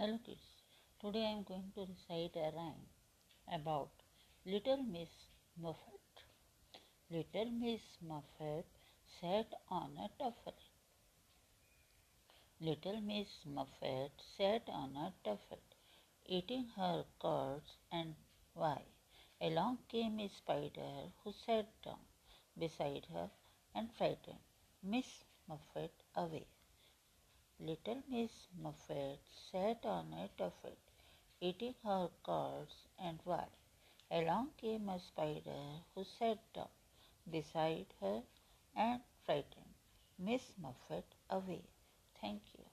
Hello kids, today I am going to recite a rhyme about Little Miss Muffet. Little Miss Muffet sat on a tuffet. Little Miss Muffet sat on a tuffet, eating her curds and why. Along came a spider who sat down beside her and frightened Miss Muffet away. Little Miss Muffet sat on a tuffet, eating her curds and why. Along came a spider who sat down beside her and frightened Miss Muffet away. Thank you.